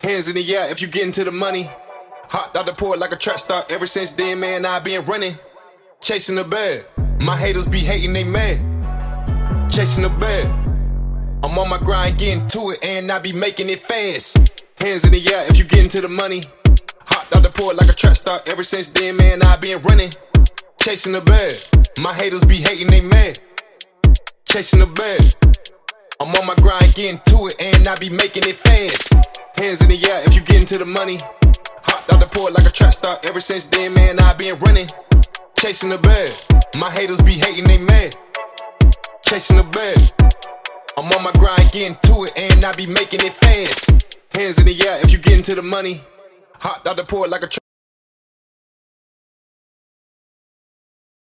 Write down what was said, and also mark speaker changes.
Speaker 1: Hands in the air if you get into the money. Hopped out the port like a track star. Ever since then, man, I been running. Chasing the bag. My haters be hating, they mad. Chasing the bag. I'm on my grind, getting to it, and I be making it fast. Hands in the air if you get into the money. Hopped out the port like a track star. Ever since then, man, I been running. Chasing the bag. My haters be hating, they mad. Chasing the bag. I'm on my grind, getting to it, and I be making it fast. Hands in the air if you get into the money. Hopped out the port like a track star. Ever since then, man, I been running. Chasing the bag. My haters be hating, they mad. Chasing the bag. I'm on my grind, getting to it, and I be making it fast. Hands in the air if you get into the money. Hopped out the port like a